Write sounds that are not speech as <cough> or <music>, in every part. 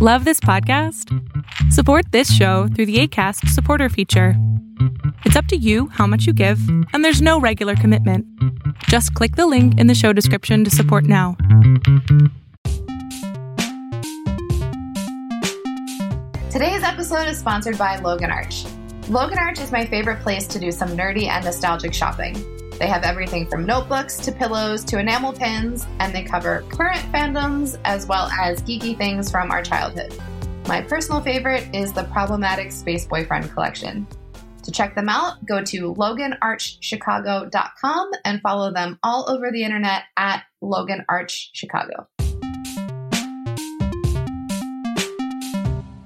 Love this podcast? Support this show through the ACAST supporter feature. It's up to you how much you give, and there's no regular commitment. Just click the link in the show description to support now. Today's episode is sponsored by Logan Arch. Logan Arch is my favorite place to do some nerdy and nostalgic shopping. They have everything from notebooks to pillows to enamel pins, and they cover current fandoms as well as geeky things from our childhood. My personal favorite is the Problematic Space Boyfriend collection. To check them out, go to loganarchchicago.com and follow them all over the internet at loganarchchicago.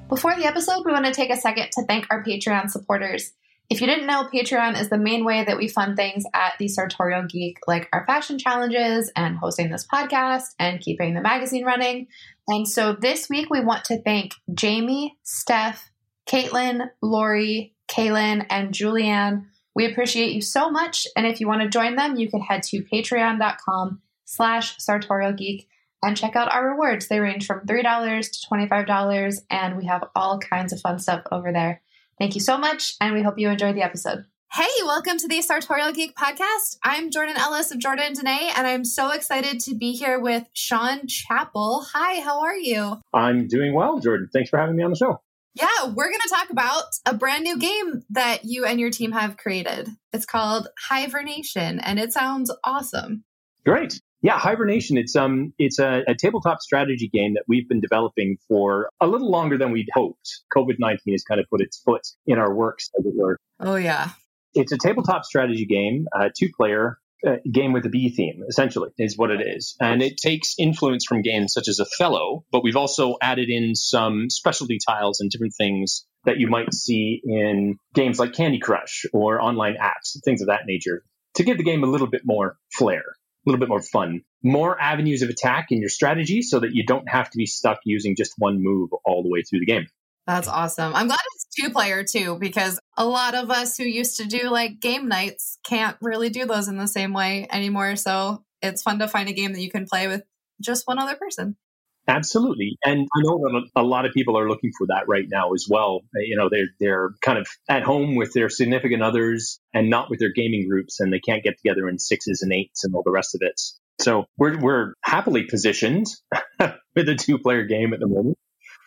Before the episode, we want to take a second to thank our Patreon supporters. If you didn't know, Patreon is the main way that we fund things at the Sartorial Geek, like our fashion challenges and hosting this podcast and keeping the magazine running. And so this week, we want to thank Jamie, Steph, Kaitlyn, Lorry, Kaylin, and Julianne. We appreciate you so much. And if you want to join them, you can head to patreon.com slash sartorial geek and check out our rewards. They range from $3 to $25, and we have all kinds of fun stuff over there. Thank you so much, and we hope you enjoyed the episode. Hey, welcome to the Sartorial Geek Podcast. I'm Jordan Ellis of Jordan and Danae, and I'm so excited to be here with Sean Chappell. Hi, how are you? I'm doing well, Jordan. Thanks for having me on the show. Yeah, we're going to talk about a brand new game that you and your team have created. It's called Hivernation, and it sounds awesome. Great. Yeah, Hivernation. It's um, it's a, a, tabletop strategy game that we've been developing for a little longer than we'd hoped. COVID nineteen has kind of put its foot in our works, as it were. Oh yeah. It's a tabletop strategy game, uh, two player. Uh, game with a bee theme, essentially, is what it is. And it takes influence from games such as Othello, but we've also added in some specialty tiles and different things that you might see in games like Candy Crush or online apps, things of that nature, to give the game a little bit more flair a little bit more fun. More avenues of attack in your strategy so that you don't have to be stuck using just one move all the way through the game. That's awesome. I'm glad it's two player too, because a lot of us who used to do like game nights can't really do those in the same way anymore. So it's fun to find a game that you can play with just one other person. Absolutely, and I know that a lot of people are looking for that right now as well. You know, they're they're kind of at home with their significant others and not with their gaming groups, and they can't get together in sixes and eights and all the rest of it. So we're we're happily positioned <laughs> with a two player game at the moment,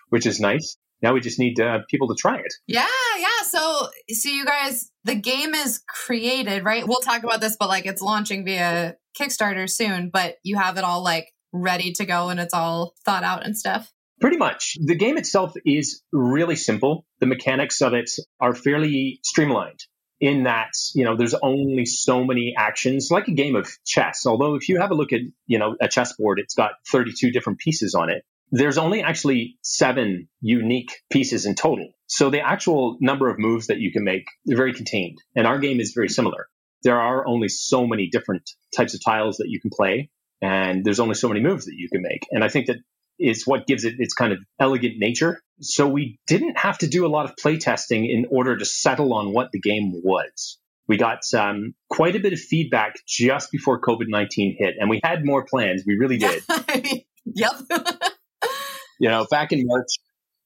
which is nice. Now we just need uh, people to try it. Yeah, yeah. So, so you guys, the game is created, right? We'll talk about this, but like it's launching via Kickstarter soon. But you have it all like ready to go and it's all thought out and stuff? Pretty much. The game itself is really simple. The mechanics of it are fairly streamlined in that, you know, there's only so many actions, like a game of chess. Although if you have a look at, you know, a chessboard, it's got 32 different pieces on it. There's only actually seven unique pieces in total. So the actual number of moves that you can make are very contained. And our game is very similar. There are only so many different types of tiles that you can play and there's only so many moves that you can make. And I think that is what gives it its kind of elegant nature. So we didn't have to do a lot of playtesting in order to settle on what the game was. We got um, quite a bit of feedback just before COVID 19 hit, and we had more plans. We really did. <laughs> yep. <laughs> you know, back in March,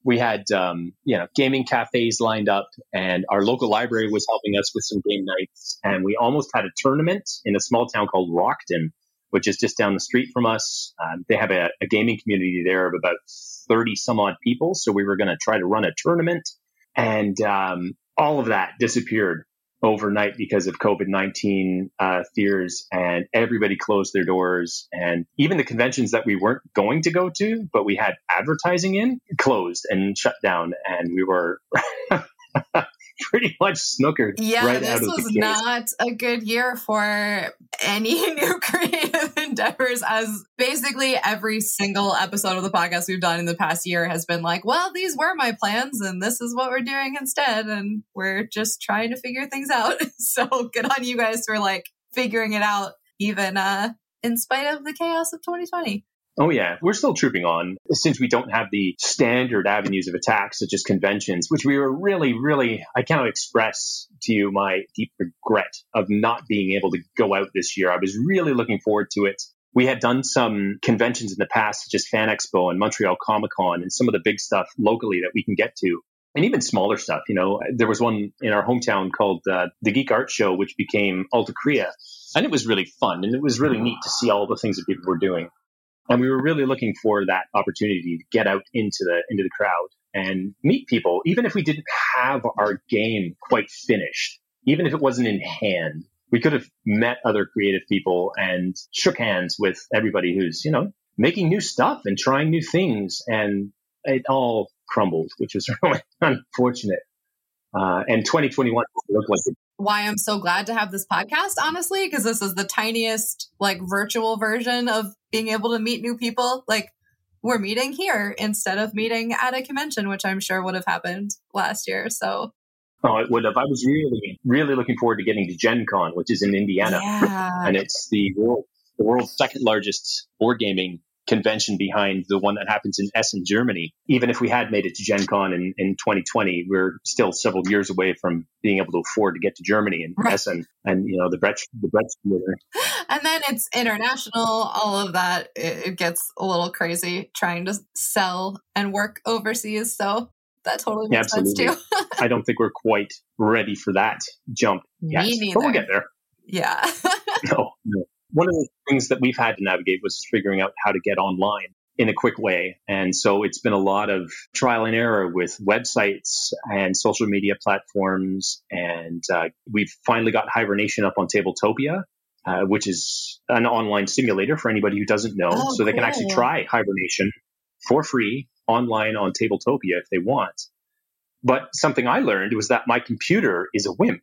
we had um, you know gaming cafes lined up, and our local library was helping us with some game nights, and we almost had a tournament in a small town called Rockton which is just down the street from us. Um, they have a, a, gaming community there of about 30 some odd people. So we were going to try to run a tournament. And um, all of that disappeared overnight because of COVID 19 uh, fears, and everybody closed their doors. And even the conventions that we weren't going to go to, but we had advertising in, closed and shut down. And we were. <laughs> <laughs> pretty much snookered. Yeah, right this was not a good year for any <laughs> new creative endeavors. As basically every single episode of the podcast we've done in the past year has been like, well, these were my plans, and this is what we're doing instead, and we're just trying to figure things out. <laughs> so good on you guys for like figuring it out, even uh, in spite of the chaos of 2020. Oh, yeah. We're still trooping on since we don't have the standard avenues of attack, such as conventions, which we were really, really, I cannot express to you my deep regret of not being able to go out this year. I was really looking forward to it. we had done some conventions in the past, such as Fan Expo and Montreal Comic Con and some of the big stuff locally that we can get to. And even smaller stuff, you know, there was one in our hometown called uh, the Geek Art Show, which became Alta Korea. And it was really fun. And it was really neat to see all the things that people were doing. And we were really looking for that opportunity to get out into the, into the crowd and meet people, even if we didn't have our game quite finished, even if it wasn't in hand we could have met other creative people and shook hands with everybody who's, you know, making new stuff and trying new things. And it all crumbled, which was <laughs> really unfortunate. Uh, and 2021 looked like it. Why I'm so glad to have this podcast, honestly, because this is the tiniest, like, virtual version of being able to meet new people. Like, we're meeting here instead of meeting at a convention, which I'm sure would have happened last year. So Oh, it would have. I was really, really looking forward to getting to Gen Con, which is in Indiana. Yeah. And it's the world, the world's second largest board gaming convention behind the one that happens in Essen, Germany. Even if we had made it to Gen Con in, in 2020, we're still several years away from being able to afford to get to Germany and right. Essen and, you know, the Brecht, the Brecht Theater. <laughs> And then it's international, all of that. It, it gets a little crazy trying to sell and work overseas. So that totally makes Absolutely. sense too. <laughs> I don't think we're quite ready for that jump yet, but we'll get there. Yeah. <laughs> no, no. One of the things that we've had to navigate was figuring out how to get online in a quick way. And so it's been a lot of trial and error with websites and social media platforms. And uh, we've finally got Hivernation up on Tabletopia, uh, which is an online simulator for anybody who doesn't know. Oh, so they can actually try Hivernation for free online on Tabletopia if they want. But something I learned was that my computer is a wimp.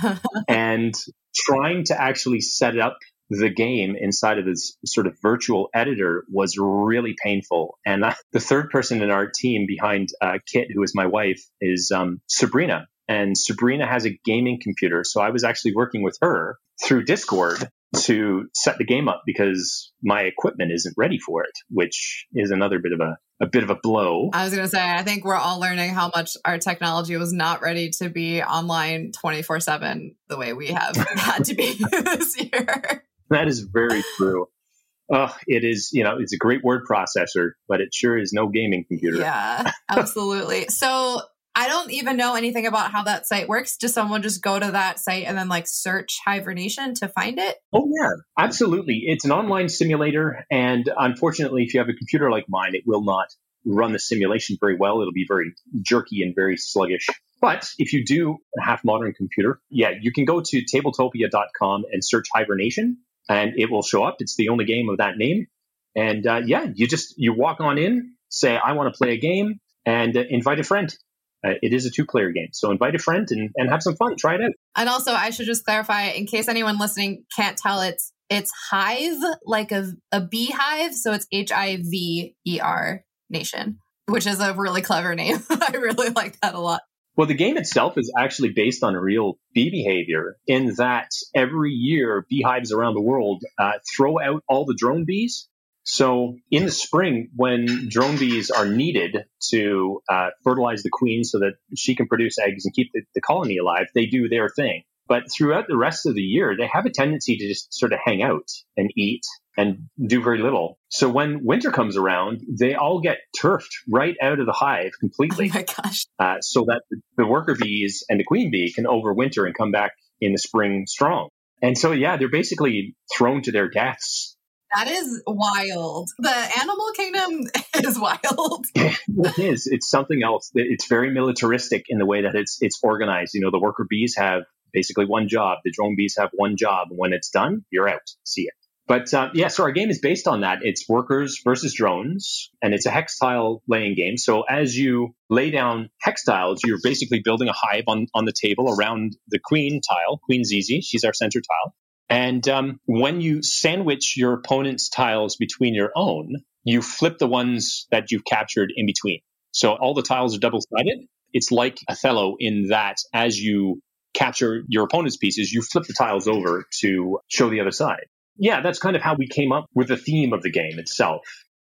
<laughs> and trying to actually set up the game inside of this sort of virtual editor was really painful. And uh, the third person in our team behind uh, Kit, who is my wife, is um, Sabrina. And Sabrina has a gaming computer. So I was actually working with her through Discord to set the game up because my equipment isn't ready for it, which is another bit of a, a bit of a blow. I was going to say, I think we're all learning how much our technology was not ready to be online 24 7 the way we have <laughs> had to be <laughs> this year. That is very true. Oh, it is, you know, it's a great word processor, but it sure is no gaming computer. Yeah, absolutely. so I don't even know anything about how that site works. Does someone just go to that site and then like search Hivernation to find it? Oh, yeah, absolutely. It's an online simulator. And unfortunately, if you have a computer like mine, it will not run the simulation very well. It'll be very jerky and very sluggish. But if you do a half modern computer, yeah, you can go to tabletopia.com and search Hivernation and it will show up. It's the only game of that name. And uh, yeah, you just, you walk on in, say, I want to play a game and uh, invite a friend uh, it is a two player game. So invite a friend and, and have some fun. Try it out. And also, I should just clarify in case anyone listening can't tell, it's it's Hive, like a, a beehive. So it's H I V E R Nation, which is a really clever name. <laughs> I really like that a lot. Well, the game itself is actually based on real bee behavior in that every year beehives around the world uh, throw out all the drone bees so in the spring, when drone bees are needed to uh, fertilize the queen so that she can produce eggs and keep the, the, colony alive, they do their thing. But throughout the rest of the year, they have a tendency to just sort of hang out and eat and do very little. So when winter comes around, they all get turfed right out of the hive completely. Oh my gosh. Uh, so that the worker bees and the queen bee can overwinter and come back in the spring strong. And so, yeah, they're basically thrown to their deaths that is wild. The animal kingdom <laughs> is wild. <laughs> it is. It's something else. It's very militaristic in the way that it's it's organized. You know, the worker bees have basically one job. The drone bees have one job. When it's done, you're out. See it. But uh, yeah, so our game is based on that. It's workers versus drones, and it's a hex tile laying game. So as you lay down hex tiles, you're basically building a hive on, on the table around the queen tile, Queen Zizi. She's our center tile. And um, when you sandwich your opponent's tiles between your own, you flip the ones that you've captured in between. So all the tiles are double sided. It's like Othello in that as you capture your opponent's pieces, you flip the tiles over to show the other side. Yeah, that's kind of how we came up with the theme of the game itself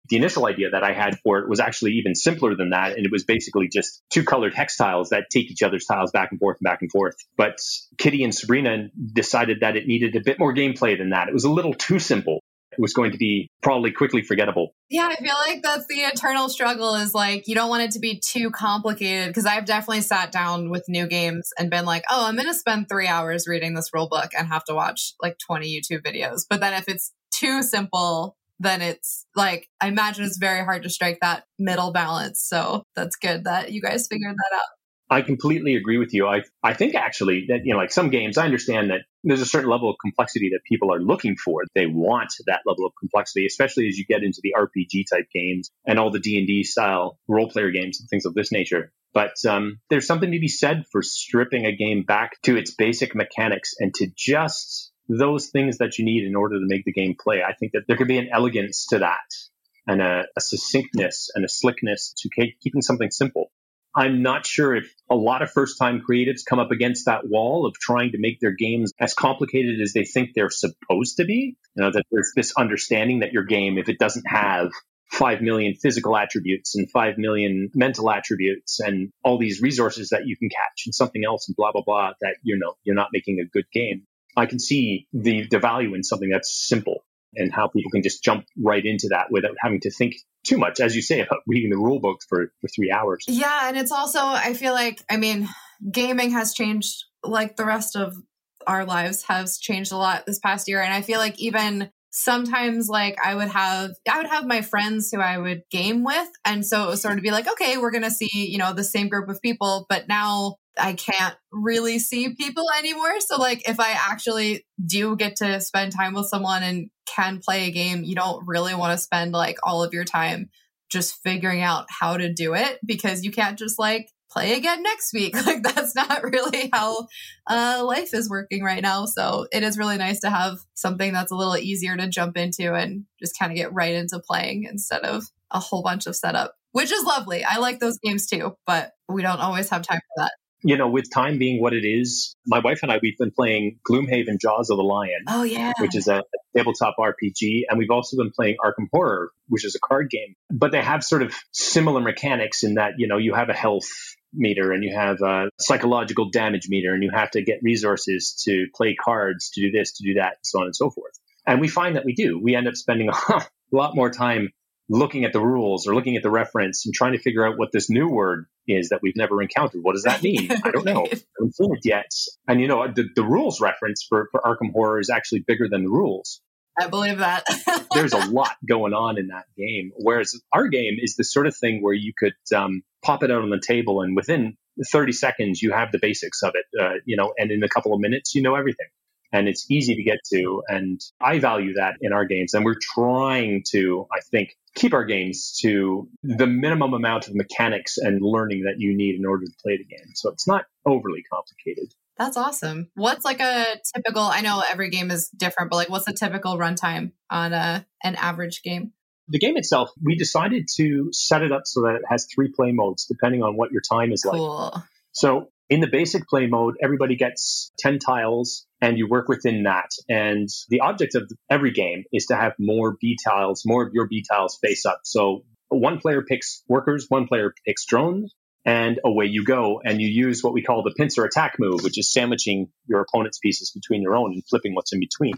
the initial idea that I had for it was actually even simpler than that. And it was basically just two colored hex tiles that take each other's tiles back and forth and back and forth. But Kitty and Sabrina decided that it needed a bit more gameplay than that. It was a little too simple. It was going to be probably quickly forgettable. Yeah, I feel like that's the eternal struggle is like you don't want it to be too complicated because I've definitely sat down with new games and been like, oh, I'm going to spend three hours reading this rule book and have to watch like 20 YouTube videos. But then if it's too simple, then it's like, I imagine it's very hard to strike that middle balance. So that's good that you guys figured that out. I completely agree with you. I I think actually that you know like some games I understand that there's a certain level of complexity that people are looking for. They want that level of complexity, especially as you get into the RPG type games and all the D&D style role player games and things of this nature. But um, there's something to be said for stripping a game back to its basic mechanics and to just those things that you need in order to make the game play. I think that there could be an elegance to that and a, a succinctness and a slickness to keeping something simple. I'm not sure if a lot of first time creatives come up against that wall of trying to make their games as complicated as they think they're supposed to be. You know, that there's this understanding that your game, if it doesn't have 5 million physical attributes and 5 million mental attributes and all these resources that you can catch and something else and blah, blah, blah, that, you know, you're not making a good game. I can see the, the value in something that's simple and how people can just jump right into that without having to think too much, as you say, about reading the rule books for, for three hours. Yeah. And it's also, I feel like, I mean, gaming has changed like the rest of our lives has changed a lot this past year. And I feel like even sometimes like I would have I would have my friends who I would game with and so it was sort of be like okay we're to see you know the same group of people but now I can't really see people anymore so like if I actually do get to spend time with someone and can play a game you don't really want to spend like all of your time just figuring out how to do it because you can't just like play again next week. <laughs> Like that's not really how uh, life is working right now. So it is really nice to have something that's a little easier to jump into and just kind of get right into playing instead of a whole bunch of setup, which is lovely. I like those games too, but we don't always have time for that. You know, with time being what it is, my wife and I, we've been playing Gloomhaven Jaws of the Lion. Oh, yeah. Which is a tabletop RPG. And we've also been playing Arkham Horror, which is a card game. But they have sort of similar mechanics in that, you know, you have a health meter and you have a psychological damage meter and you have to get resources to play cards to do this, to do that, so on and so forth. And we find that we do. We end up spending <laughs> a lot more time looking at the rules or looking at the reference and trying to figure out what this new word is that we've never encountered. What does that mean? I don't know. <laughs> I haven't seen it yet. And you know, the, the rules reference for, for Arkham Horror is actually bigger than the rules. I believe that. <laughs> There's a lot going on in that game. Whereas our game is the sort of thing where you could um, pop it out on the table and within 30 seconds you have the basics of it, uh, you know, and in a couple of minutes you know everything. And it's easy to get to. And I value that in our games. And we're trying to, I think, keep our games to the minimum amount of mechanics and learning that you need in order to play the game. So it's not overly complicated. That's awesome. What's like a typical? I know every game is different, but like, what's the typical runtime on a an average game? The game itself, we decided to set it up so that it has three play modes depending on what your time is cool. like. So in the basic play mode, everybody gets 10 tiles and you work within that. And the object of every game is to have more bee tiles, more of your bee tiles face up. So one player picks workers, one player picks drones, and away you go. And you use what we call the pincer attack move, which is sandwiching your opponent's pieces between your own and flipping what's in between.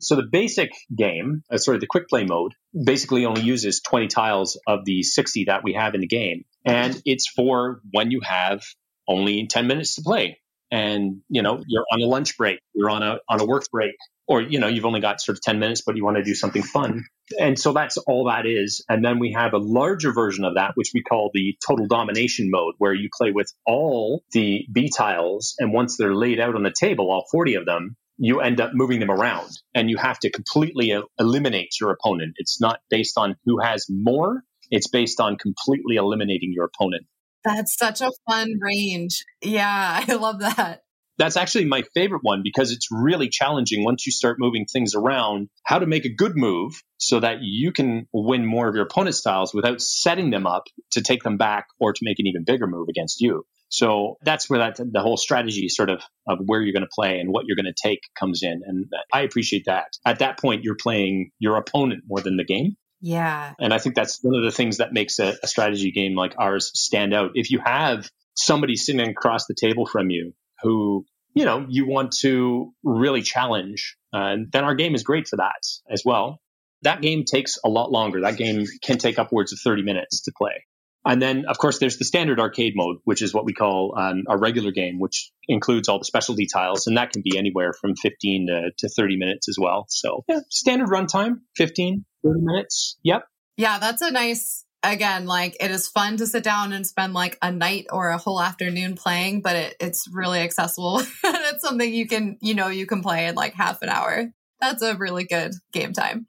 So the basic game, uh, sorry, the quick play mode, basically only uses 20 tiles of the 60 that we have in the game. And it's for when you have only 10 minutes to play. And, you know, you're on a lunch break, you're on a, on a work break, or, you know, you've only got sort of 10 minutes, but you want to do something fun. And so that's all that is. And then we have a larger version of that, which we call the total domination mode, where you play with all the bee tiles. And once they're laid out on the table, all 40 of them, you end up moving them around and you have to completely eliminate your opponent. It's not based on who has more. It's based on completely eliminating your opponent. That's such a fun range. Yeah, <laughs> I love that. That's actually my favorite one because it's really challenging once you start moving things around, how to make a good move so that you can win more of your opponent's styles without setting them up to take them back or to make an even bigger move against you. So that's where that the whole strategy sort of of where you're going to play and what you're going to take comes in. And I appreciate that. At that point, you're playing your opponent more than the game. Yeah. And I think that's one of the things that makes a, a strategy game like ours stand out. If you have somebody sitting across the table from you who, you know, you want to really challenge, uh, then our game is great for that as well. that game takes a lot longer. That game can take upwards of 30 minutes to play. And then, of course, there's the standard arcade mode, which is what we call um, a regular game, which includes all the specialty tiles. And that can be anywhere from 15 to, to 30 minutes as well. So, yeah, standard runtime, 15, 30 minutes. Yep. Yeah, that's a nice, again, like it is fun to sit down and spend like a night or a whole afternoon playing, but it, it's really accessible. <laughs> and it's something you can, you know, you can play in like half an hour. That's a really good game time.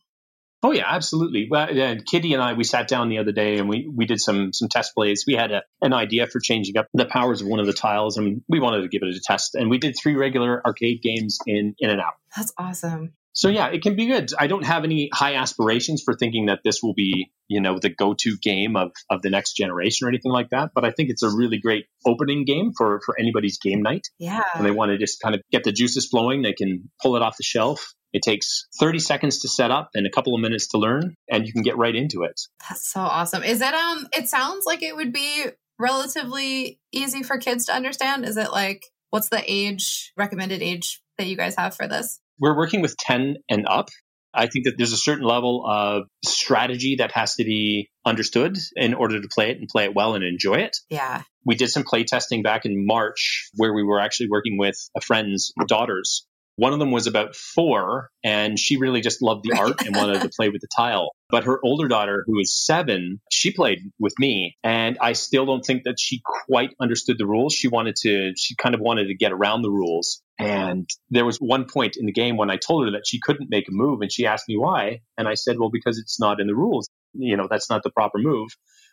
Oh yeah, absolutely. Well, and Kitty and I, we sat down the other day and we, we did some some test plays. We had a, an idea for changing up the powers of one of the tiles, and we wanted to give it a test. And we did three regular arcade games in in an hour. That's awesome. So yeah, it can be good. I don't have any high aspirations for thinking that this will be, you know, the go-to game of, of the next generation or anything like that. But I think it's a really great opening game for, for anybody's game night. Yeah. And they want to just kind of get the juices flowing. They can pull it off the shelf it takes 30 seconds to set up and a couple of minutes to learn, and you can get right into it. That's so awesome. Is it um it sounds like it would be relatively easy for kids to understand. Is it like what's the age recommended age that you guys have for this? We're working with 10 and up. I think that there's a certain level of strategy that has to be understood in order to play it and play it well and enjoy it. Yeah. We did some play testing back in March where we were actually working with a friend's daughters one of them was about four, and she really just loved the art and wanted to play with the tile. But her older daughter, who is seven, she played with me, and I still don't think that she quite understood the rules. She wanted to, she kind of wanted to get around the rules. And there was one point in the game when I told her that she couldn't make a move, and she asked me why. And I said, well, because it's not in the rules. You know, that's not the proper move.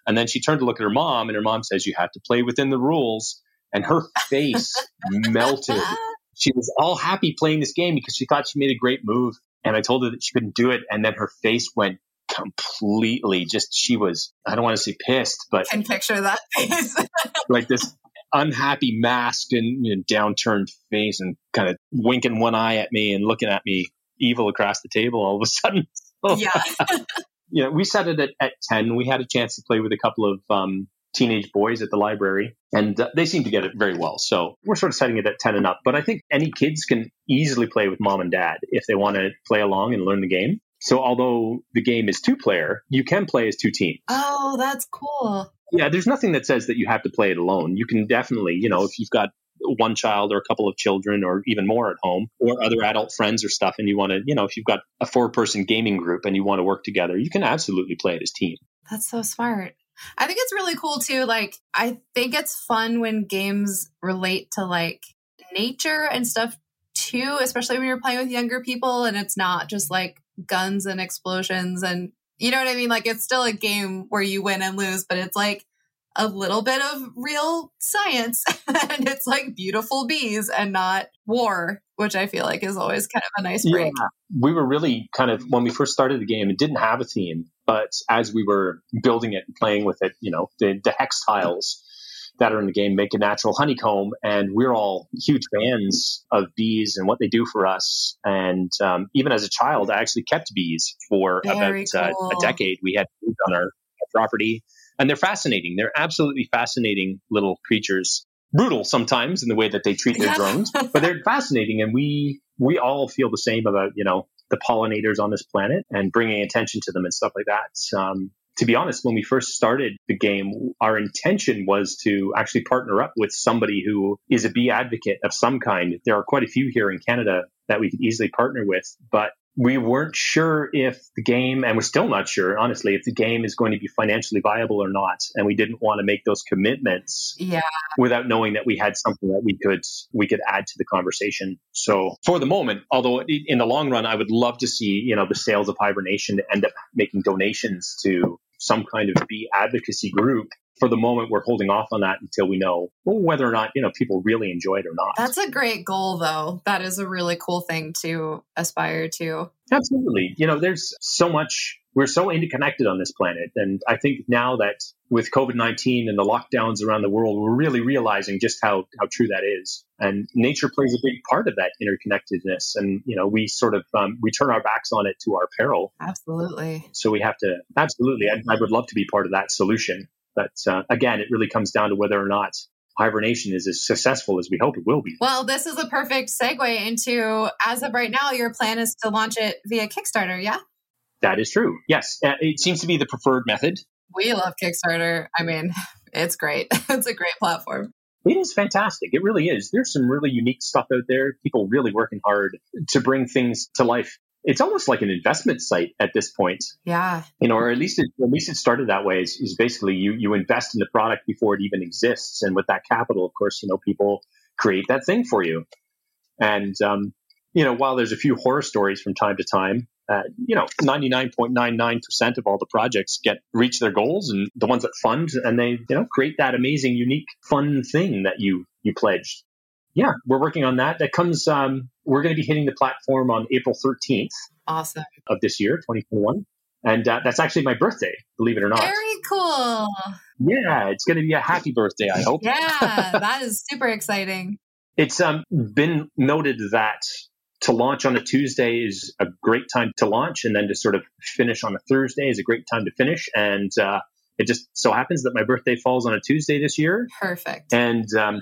And then she turned to look at her mom, and her mom says, you have to play within the rules. And her face <laughs> melted she was all happy playing this game because she thought she made a great move. And I told her that she couldn't do it. And then her face went completely just, she was, I don't want to say pissed, but. I Can picture that face. <laughs> like this unhappy masked and you know, downturned face and kind of winking one eye at me and looking at me evil across the table all of a sudden. <laughs> yeah. <laughs> yeah, we set it at, at 10. We had a chance to play with a couple of um, teenage boys at the library, and uh, they seem to get it very well. So we're sort of setting it at 10 and up. But I think any kids can easily play with mom and dad if they want to play along and learn the game. So although the game is two player, you can play as two teams. Oh, that's cool. Yeah, there's nothing that says that you have to play it alone. You can definitely, you know, if you've got one child or a couple of children or even more at home or other adult friends or stuff and you want to you know if you've got a four person gaming group and you want to work together you can absolutely play it as team that's so smart I think it's really cool too. Like, I think it's fun when games relate to like nature and stuff too, especially when you're playing with younger people and it's not just like guns and explosions and you know what I mean? Like, it's still a game where you win and lose, but it's like a little bit of real science <laughs> and it's like beautiful bees and not war, which I feel like is always kind of a nice break. Yeah. We were really kind of, when we first started the game, it didn't have a theme. But as we were building it and playing with it, you know, the, the hex tiles that are in the game make a natural honeycomb. And we're all huge fans of bees and what they do for us. And um, even as a child, I actually kept bees for Very about cool. uh, a decade. We had bees on our property and they're fascinating. They're absolutely fascinating little creatures. Brutal sometimes in the way that they treat their drones, <laughs> but they're fascinating. And we we all feel the same about you know the pollinators on this planet and bringing attention to them and stuff like that. Um, to be honest, when we first started the game, our intention was to actually partner up with somebody who is a bee advocate of some kind. There are quite a few here in Canada that we could easily partner with, but we weren't sure if the game, and we're still not sure, honestly, if the game is going to be financially viable or not. And we didn't want to make those commitments yeah. without knowing that we had something that we could we could add to the conversation. So for the moment, although in the long run, I would love to see you know the sales of Hivernation end up making donations to some kind of bee advocacy group for the moment, we're holding off on that until we know whether or not you know people really enjoy it or not. That's a great goal, though. That is a really cool thing to aspire to. Absolutely. You know, there's so much. We're so interconnected on this planet, and I think now that with COVID nineteen and the lockdowns around the world, we're really realizing just how how true that is. And nature plays a big part of that interconnectedness. And you know, we sort of um, we turn our backs on it to our peril. Absolutely. So we have to absolutely. I, I would love to be part of that solution. But uh, again, it really comes down to whether or not Hivernation is as successful as we hope it will be. Well, this is a perfect segue into as of right now, your plan is to launch it via Kickstarter, yeah? That is true. Yes. Uh, it seems to be the preferred method. We love Kickstarter. I mean, <laughs> it's great. <laughs> it's a great platform. It is fantastic. It really is. There's some really unique stuff out there. People really working hard to bring things to life. It's almost like an investment site at this point. Yeah. You know, or at least it, at least it started that way. Is, is basically you you invest in the product before it even exists, and with that capital, of course, you know, people create that thing for you. And um, you know, while there's a few horror stories from time to time, uh, you know, 99.99% of all the projects get reach their goals and the ones that fund and they, you know, create that amazing, unique, fun thing that you, you pledged. Yeah, we're working on that. That comes, um, we're going to be hitting the platform on April 13th. Awesome. Of this year, 2021. And uh, that's actually my birthday, believe it or not. Very cool. Yeah, it's going to be a happy birthday, I hope. Yeah, <laughs> that is super exciting. It's um, been noted that to launch on a Tuesday is a great time to launch, and then to sort of finish on a Thursday is a great time to finish. And uh, it just so happens that my birthday falls on a Tuesday this year. Perfect. And um,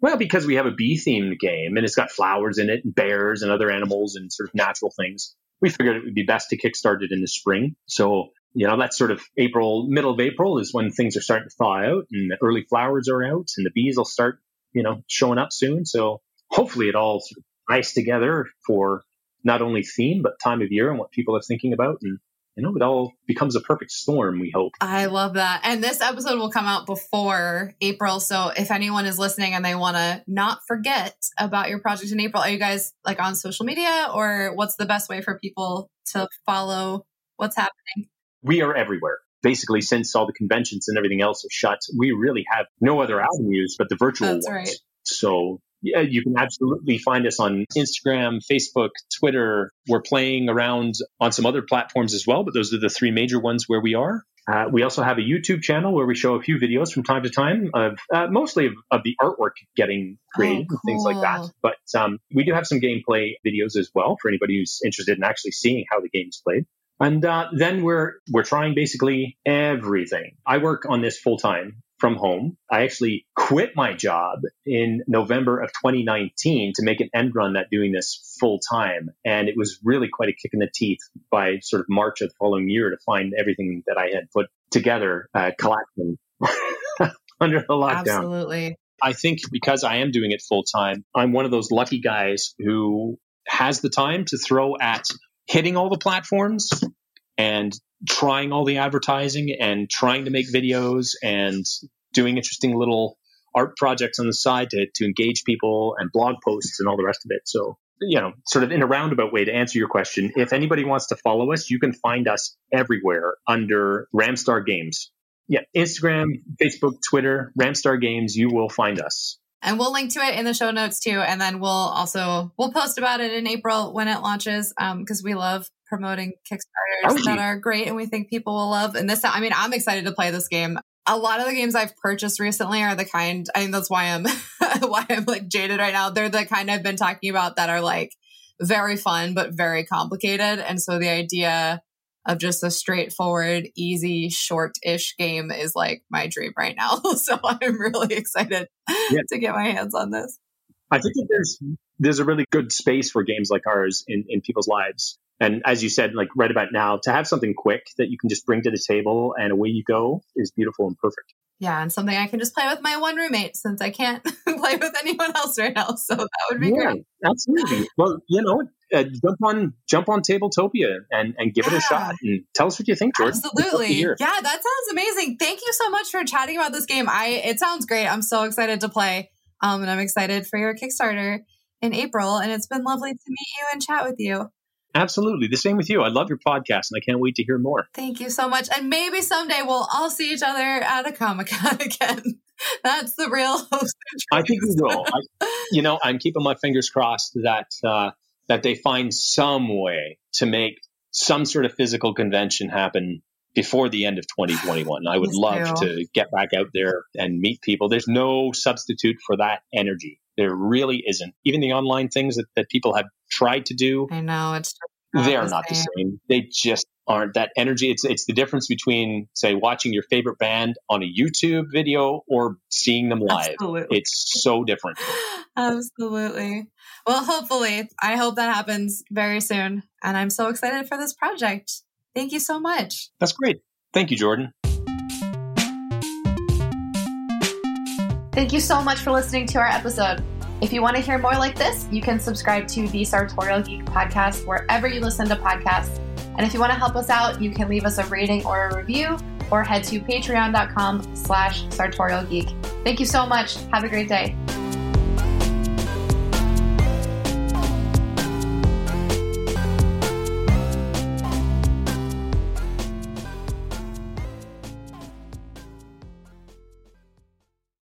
well, because we have a bee themed game and it's got flowers in it, and bears and other animals and sort of natural things, we figured it would be best to kickstart it in the spring. So you know that's sort of April, middle of April is when things are starting to thaw out and the early flowers are out and the bees will start you know showing up soon. So hopefully it all sort of nice together for not only theme but time of year and what people are thinking about and you know it all becomes a perfect storm we hope. I love that. And this episode will come out before april so if anyone is listening and they want to not forget about your project in april are you guys like on social media? Or what's the best way for people to follow what's happening? We are everywhere. Basically since all the conventions and everything else are shut we really have no other avenues but the virtual That's ones. right. so yeah, you can absolutely find us on Instagram, Facebook, Twitter. We're playing around on some other platforms as well, but those are the three major ones where we are. Uh, we also have a YouTube channel where we show a few videos from time to time of uh, mostly of, of, the artwork getting created oh, cool. and things like that. But um, we do have some gameplay videos as well for anybody who's interested in actually seeing how the game is played. And uh, then we're we're trying basically everything. I work on this full time from home. I actually quit my job in November of 2019 to make an end run at doing this full time. And it was really quite a kick in the teeth by sort of March of the following year to find everything that I had put together, uh, collecting <laughs> under the lockdown. Absolutely. I think because I am doing it full time, I'm one of those lucky guys who has the time to throw at hitting all the platforms and trying all the advertising and trying to make videos and doing interesting little art projects on the side to, to engage people and blog posts and all the rest of it. So, you know, sort of in a roundabout way to answer your question, if anybody wants to follow us, you can find us everywhere under Ramstar Games. Yeah, Instagram, Facebook, Twitter, Ramstar Games, you will find us. And we'll link to it in the show notes too. And then we'll also we'll post about it in April when it launches because um, we love promoting Kickstarters oh, that are great and we think people will love. And this, I mean, I'm excited to play this game. A lot of the games I've purchased recently are the kind. I think that's why I'm <laughs> why I'm like jaded right now. They're the kind I've been talking about that are like very fun but very complicated. And so the idea of just a straightforward, easy, short-ish game is like my dream right now. <laughs> so I'm really excited yeah. to get my hands on this. I think that there's there's a really good space for games like ours in, in people's lives. And as you said, like right about now, to have something quick that you can just bring to the table and away you go is beautiful and perfect. Yeah, and something I can just play with my one roommate since I can't <laughs> play with anyone else right now. So that would be yeah, great. Absolutely. Well, you know, uh, jump on jump on Tabletopia and and give yeah. it a shot and tell us what you think, George. Absolutely. Yeah, that sounds amazing. Thank you so much for chatting about this game. I it sounds great. I'm so excited to play. Um, and I'm excited for your Kickstarter in April. And it's been lovely to meet you and chat with you. Absolutely. The same with you. I love your podcast and I can't wait to hear more. Thank you so much. And maybe someday we'll all see each other at a Comic Con <laughs> again. That's the real <laughs> host. I think we will. <laughs> I, you know, I'm keeping my fingers crossed that uh, that they find some way to make some sort of physical convention happen before the end of <sighs> 2021. I would love to get back out there and meet people. There's no substitute for that energy. There really isn't. Even the online things that, that people have tried to do. I know it's they are not the same. They just aren't that energy. It's it's the difference between say watching your favorite band on a YouTube video or seeing them live. Absolutely. It's so different. <laughs> Absolutely. Well, hopefully, I hope that happens very soon, and I'm so excited for this project. Thank you so much. That's great. Thank you, Jordan. Thank you so much for listening to our episode. If you want to hear more like this, you can subscribe to the Sartorial Geek podcast wherever you listen to podcasts. And if you want to help us out, you can leave us a rating or a review or head to patreon.com slash sartorialgeek. Thank you so much. Have a great day.